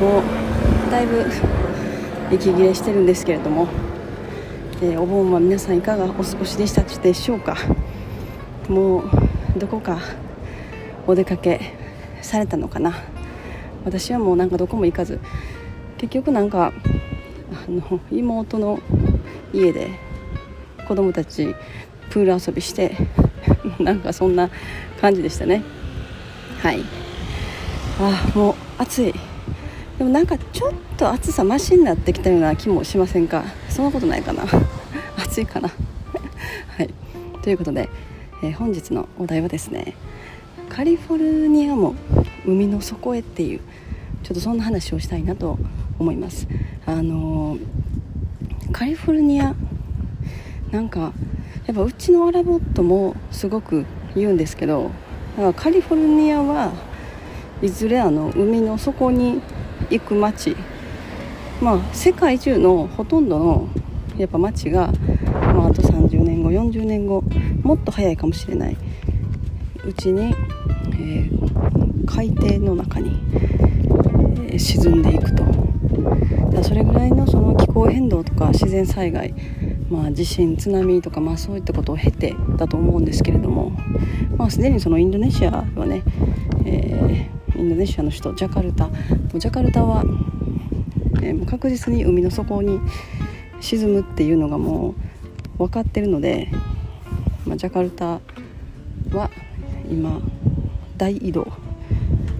もうだいぶ 息切れしてるんですけれども、えー、お盆は皆さんいかがお過ごしでしたでしょうか？もうどこかお出かけされたのかな？私はもうなんかどこも行かず結局なんかあの妹の家で子供たちプール遊びして なんかそんな感じでしたね。はい。あもう暑い。でもなんかちょっと暑さマシになってきたような気もしませんか？そんなことないかな。暑いかな。はい。ということで、えー、本日のお題はですねカリフォルニアも海の底へっていうちょっとそんな話をしたいなと思います。あのー、カリフォルニアなんかやっぱうちのアラボットもすごく言うんですけどカリフォルニアはいずれあの海の底に行く街。まあ世界中のほとんどのやっぱ街が、まあ、あと30年後40年後もっと早いかもしれない。うちに、えー、海底の中に、えー、沈んでいくと。だそれぐらいのその気候変動とか自然災害、まあ、地震津波とか、まあ、そういったことを経てだと思うんですけれども、まあ、すでにそのインドネシアはね、えーインドネシアの首都ジャカルタ。ジャカルタは、えー、確実に海の底に沈むっていうのがもう分かってるので、まあ、ジャカルタは今大移動、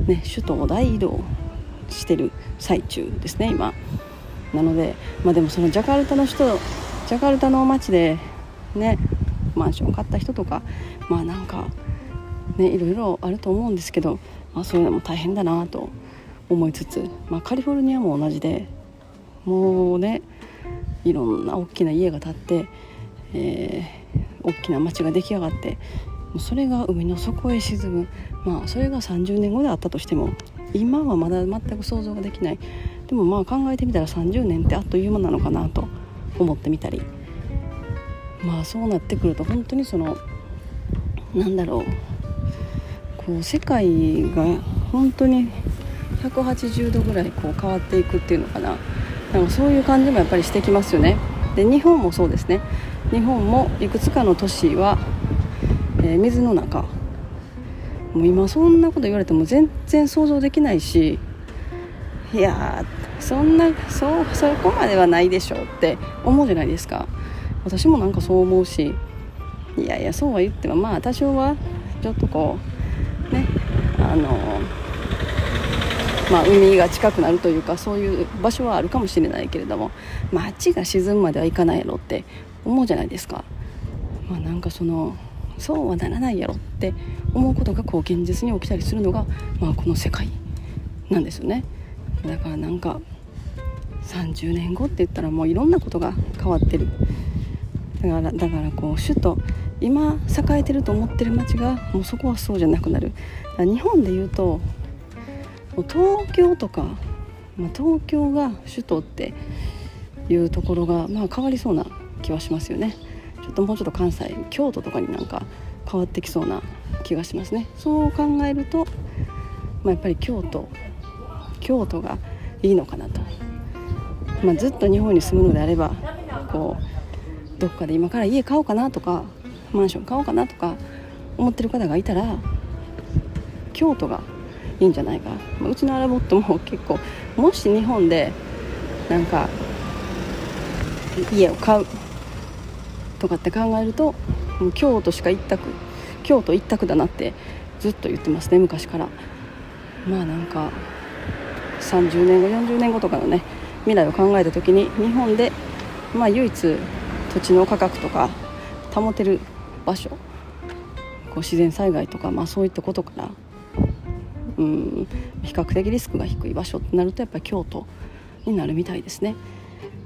ね、首都を大移動してる最中ですね今。なのでまあでもそのジャカルタの人ジャカルタの街でねマンション買った人とかまあなんかねいろいろあると思うんですけどまあ、そういうのも大変だなと思いつつ、まあ、カリフォルニアも同じでもうねいろんな大きな家が建って、えー、大きな町が出来上がってそれが海の底へ沈む。まあそれが30年後であったとしても今はまだ全く想像ができない。でもまあ考えてみたら30年ってあっという間なのかなと思ってみたり。まあそうなってくると本当にそのなんだろう。こう世界が本当に180度ぐらいこう変わっていくっていうのかな。なんかそういう感じもやっぱりしてきますよね。で日本もそうですね。日本もいくつかの都市は、えー、水の中。もう今そんなこと言われても全然想像できないしいやそんなそうそこまではないでしょうって思うじゃないですか。私もなんかそう思うしいやいやそうは言ってもまあ多少はちょっとこうねあのまあ、海が近くなるというかそういう場所はあるかもしれないけれども街が沈むまではいかないやろって思うじゃないですか、まあ、なんかそのそうはならないやろって思うことがこう現実に起きたりするのが、まあ、この世界なんですよね。だからなんか30年後って言ったらもういろんなことが変わってる。だからだからこう首都今栄えてると思ってる街がもうそこはそうじゃなくなる。日本でいうと東京とか、まあ、東京が首都っていうところが、まあ、変わりそうな気はしますよね。ちょっともうちょっと関西京都とかになんか変わってきそうな気がしますね。そう考えると、まあ、やっぱり京都京都がいいのかなと、まあ、ずっと日本に住むのであればこうどっかで今から家買おうかなとかマンション買おうかなとか思ってる方がいたら京都がいいんじゃないか。うちのアラボットも結構もし日本でなんか家を買うとかって考えるともう京都しか一択京都一択だなってずっと言ってますね昔から。まあなんか30年後40年後とかのね未来を考えた時に日本でまあ唯一土地の価格とか保てる場所こう自然災害とか、まあ、そういったことからうん比較的リスクが低い場所ってなるとやっぱり京都になるみたいですね。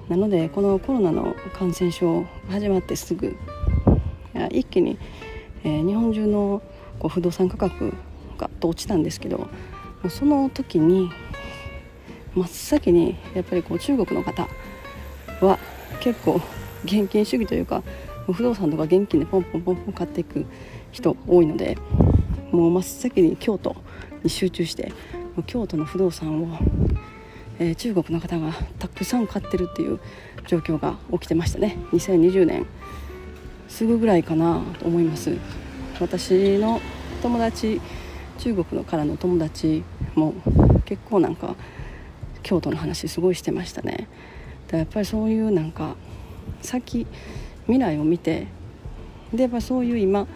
なのでこのコロナの感染症始まってすぐ一気に、えー、日本中のこう不動産価格がと落ちたんですけどその時に真っ先にやっぱりこう中国の方は結構現金主義というか不動産とか現金でポンポンポンポン買っていく人多いのでもう真っ先に京都に集中して京都の不動産を、えー、中国の方がたくさん買ってるっていう状況が起きてましたね。2020年すぐぐらいかなと思います。私の友達中国のからの友達も結構なんか京都の話すごいしてましたね。だやっぱりそういうなんか先未来を見てでやっぱそういう今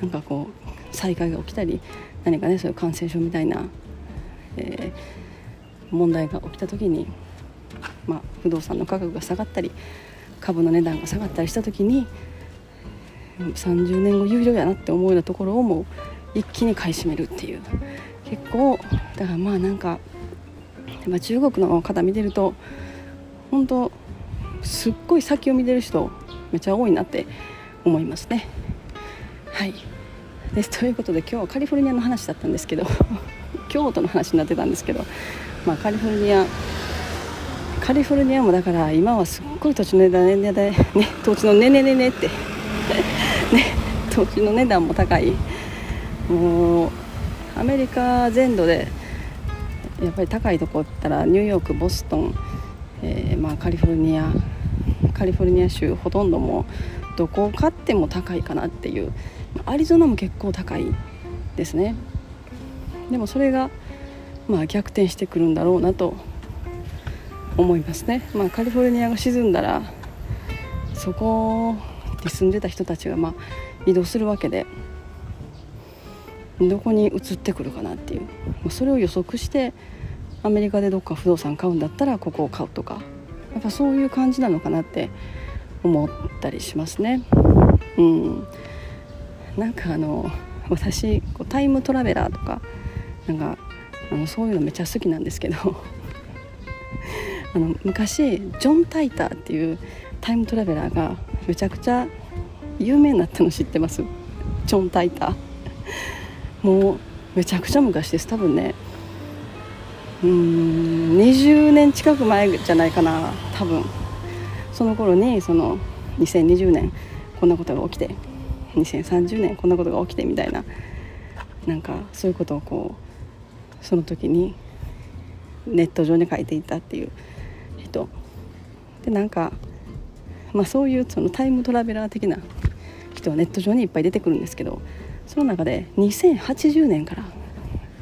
なんかこう災害が起きたり何かねそういう感染症みたいな、えー、問題が起きた時に、まあ、不動産の価格が下がったり株の値段が下がったりした時に30年後有料やなって思うようなところをもう一気に買い占めるっていう。結構だからまあなんか、中国の方見てると本当すっごい先を見てる人めっちゃ多いなって思いますね。はい。です。ということで今日はカリフォルニアの話だったんですけど 京都の話になってたんですけど、まあ、カリフォルニアカリフォルニアもだから今はすっごい土地の値段ねね土地のねねねねって。ね土地の値段も高い。もうアメリカ全土でやっぱり高いとこったらニューヨークボストン、えー、まあ、カリフォルニアカリフォルニア州ほとんどもどこを買っても高いかなっていうアリゾナも結構高いですね。でもそれがまあ逆転してくるんだろうなと思いますね、まあ、カリフォルニアが沈んだらそこに住んでた人たちがまあ移動するわけでどこに移ってくるかなっていうまそれを予測してアメリカでどっか不動産買うんだったらここを買うとかやっぱそういう感じなのかなって思ったりしますね。うん、なんかあの私こうタイムトラベラーとかなんかあのそういうのめっちゃ好きなんですけど あの昔ジョン・タイターっていうタイムトラベラーがめちゃくちゃ有名になったの知ってます？ジョン・タイターもうめちゃくちゃ昔です多分ね。うん20年近く前じゃないかな多分。その頃にその2020年こんなことが起きて2030年こんなことが起きてみたいななんかそういうことをこうその時にネット上に書いていたっていう人。でなんか、まあ、そういうそのタイムトラベラー的な人はネット上にいっぱい出てくるんですけどその中で2080年から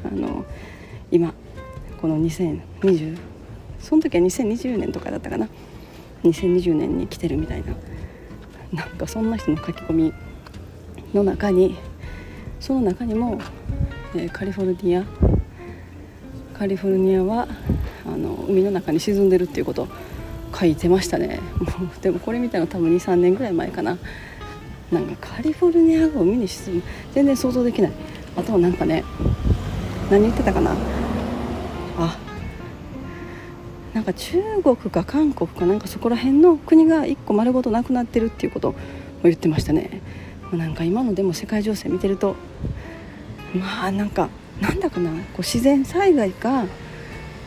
あの今この2020その時は2020年とかだったかな。2020年に来てるみたいな。なんかそんな人の書き込みの中にその中にも、えー、カリフォルニア。カリフォルニアはあの海の中に沈んでるっていうこと書いてましたね。も うでもこれ見たの多分23年ぐらい前かな。なんかカリフォルニアが海に沈む。全然想像できない。あとはなんかね何言ってたかな。あなんか中国か韓国かなんかそこら辺の国が1個丸ごとなくなってるっていうことを言ってましたね。なんか今のでも世界情勢見てるとまあなんかなんだかなこう自然災害か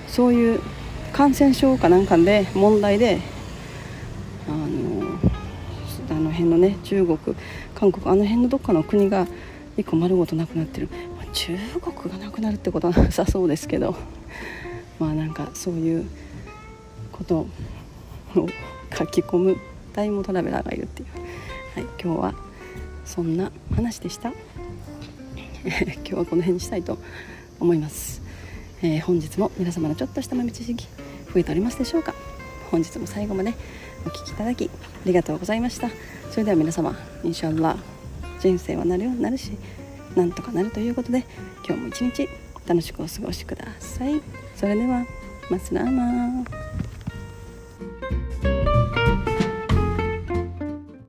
そういう感染症かなんかで問題であのあの辺のね中国韓国あの辺のどっかの国が1個丸ごとなくなってる、まあ、中国がなくなるってことはなさそうですけど。まあなんかそういうことを書き込むタイムトラベラーがいるっていう、はい、今日はそんな話でした。今日はこの辺にしたいと思います、えー、本日も皆様のちょっとした豆知識増えておりますでしょうか？本日も最後までお聴きいただきありがとうございました。それでは皆様インシャアラ人生はなるようになるしなんとかなるということで今日も一日楽しくお過ごしください。それではマスラーマー。